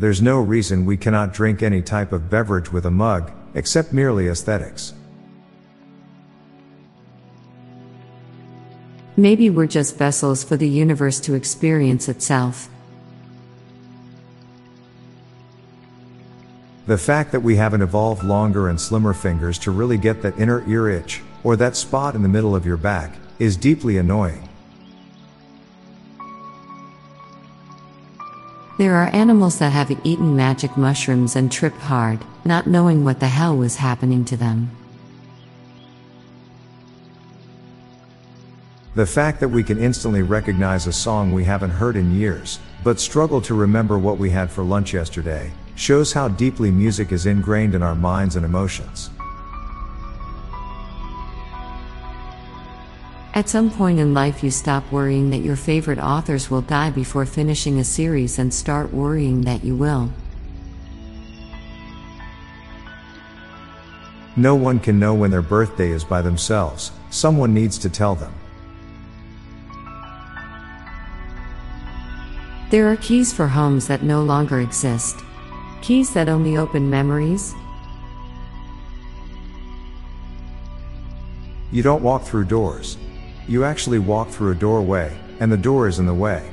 There's no reason we cannot drink any type of beverage with a mug, except merely aesthetics. Maybe we're just vessels for the universe to experience itself. The fact that we haven't evolved longer and slimmer fingers to really get that inner ear itch, or that spot in the middle of your back, is deeply annoying. There are animals that have eaten magic mushrooms and tripped hard, not knowing what the hell was happening to them. The fact that we can instantly recognize a song we haven't heard in years, but struggle to remember what we had for lunch yesterday, shows how deeply music is ingrained in our minds and emotions. At some point in life, you stop worrying that your favorite authors will die before finishing a series and start worrying that you will. No one can know when their birthday is by themselves, someone needs to tell them. There are keys for homes that no longer exist. Keys that only open memories. You don't walk through doors. You actually walk through a doorway, and the door is in the way.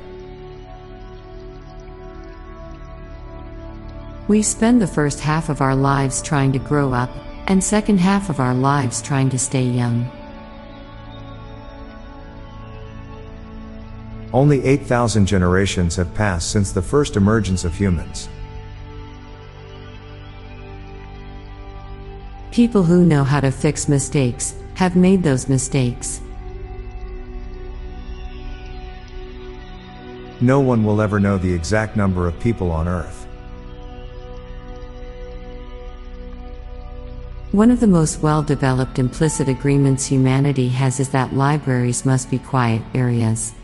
We spend the first half of our lives trying to grow up, and second half of our lives trying to stay young. Only 8,000 generations have passed since the first emergence of humans. People who know how to fix mistakes have made those mistakes. No one will ever know the exact number of people on Earth. One of the most well developed implicit agreements humanity has is that libraries must be quiet areas.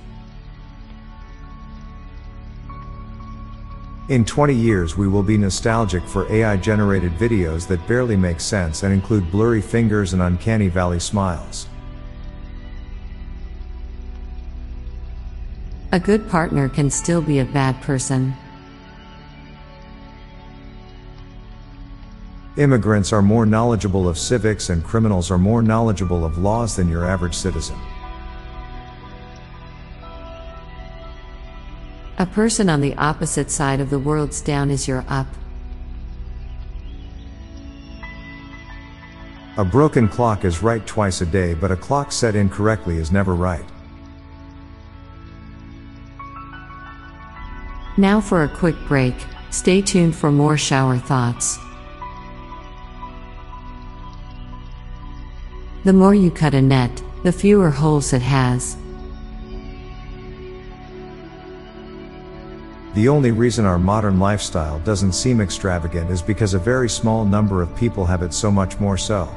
In 20 years, we will be nostalgic for AI generated videos that barely make sense and include blurry fingers and uncanny valley smiles. A good partner can still be a bad person. Immigrants are more knowledgeable of civics and criminals are more knowledgeable of laws than your average citizen. A person on the opposite side of the world's down is your up. A broken clock is right twice a day, but a clock set incorrectly is never right. Now for a quick break, stay tuned for more shower thoughts. The more you cut a net, the fewer holes it has. The only reason our modern lifestyle doesn't seem extravagant is because a very small number of people have it so much more so.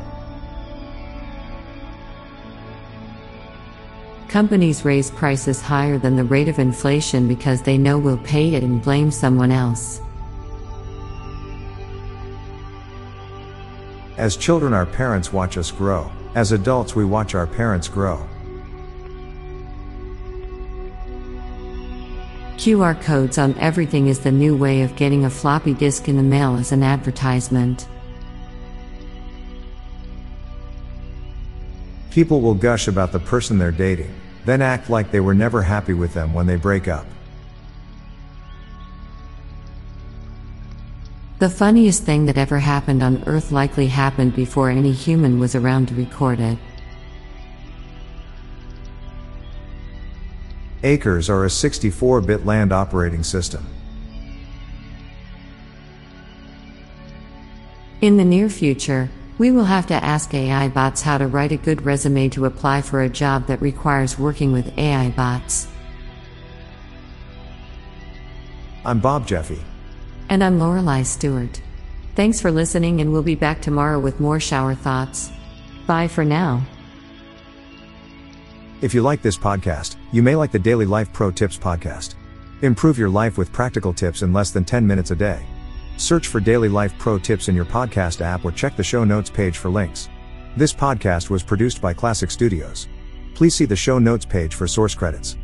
Companies raise prices higher than the rate of inflation because they know we'll pay it and blame someone else. As children, our parents watch us grow. As adults, we watch our parents grow. QR codes on everything is the new way of getting a floppy disk in the mail as an advertisement. People will gush about the person they're dating, then act like they were never happy with them when they break up. The funniest thing that ever happened on Earth likely happened before any human was around to record it. Acres are a 64 bit land operating system. In the near future, we will have to ask AI bots how to write a good resume to apply for a job that requires working with AI bots. I'm Bob Jeffy. And I'm Lorelei Stewart. Thanks for listening, and we'll be back tomorrow with more shower thoughts. Bye for now. If you like this podcast, you may like the Daily Life Pro Tips podcast. Improve your life with practical tips in less than 10 minutes a day. Search for Daily Life Pro Tips in your podcast app or check the show notes page for links. This podcast was produced by Klassic Studios. Please see the show notes page for source credits.